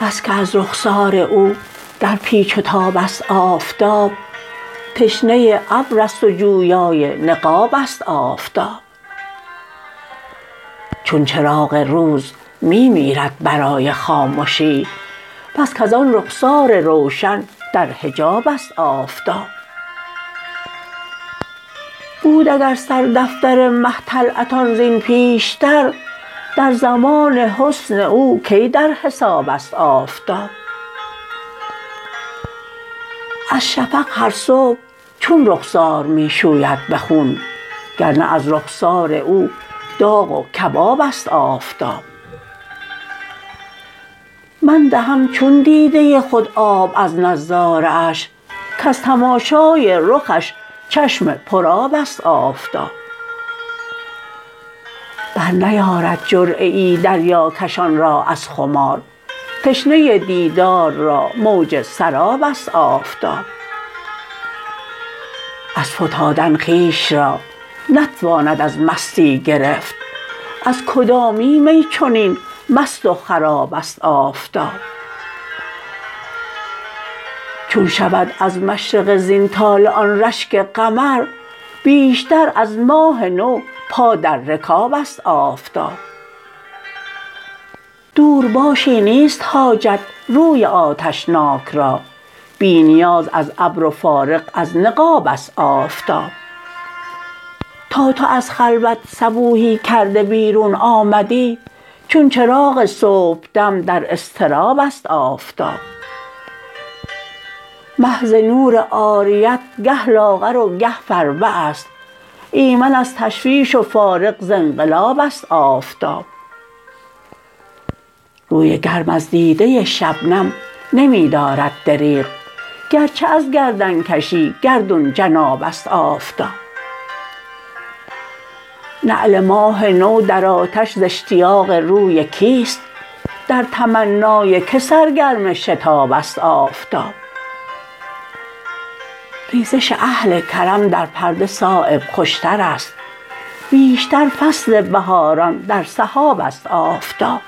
بس که از رخسار او در پیچ و تاب است آفتاب تشنه ابرست و جویای نقاب است آفتاب. چون چراغ روز می میرد برای خامشی بس کزان رخسار روشن در حجاب است آفتاب. بود اگر سردفتر مه طلعتان زین پیشتر در زمان حسن او کی در حساب است آفتاب؟ از شفق هر صبح چون رخسار می شوید به خون گرنه از رخسار او داغ و کباب است آفتاب. من دهم چون دیده خود آب از نظاره اش کز تماشای رخش چشم پر آب است آفتاب. برنیارد جرعه ای دریاکشان را از خمار تشنه دیدار را موج سراب است آفتاب. از فتادن خویش را نتواند از مستی گرفت از کدامین می چنین مست و خراب است آفتاب. چون شود از مشرق زین طالع آن رشک قمر بیشتر از ماه نو پا در رکاب است آفتاب. دورباشی نیست حاجت روی آتشناک را بی نیاز از ابر و فارغ از نقاب است آفتاب. تا تو از خلوت صبوحی کرده بیرون آمدی چون چراغ صبحدم در اضطراب است آفتاب. مه ز نور عاریت گه لاغر و گه فربه است. ایمن از تشویش و فارغ ز انقلاب است آفتاب. روی گرم از دیده شبنم نمی دارد دریغ. گرچه از گردنکشی گردون جناب است آفتاب. نعل ماه نو در آتش ز اشتیاق روی کیست؟ در تمنای که سرگرم شتاب است آفتاب. ریزش اهل کرم در پرده صایب خوشترست بیشتر فصل بهاران در سحاب است آفتاب.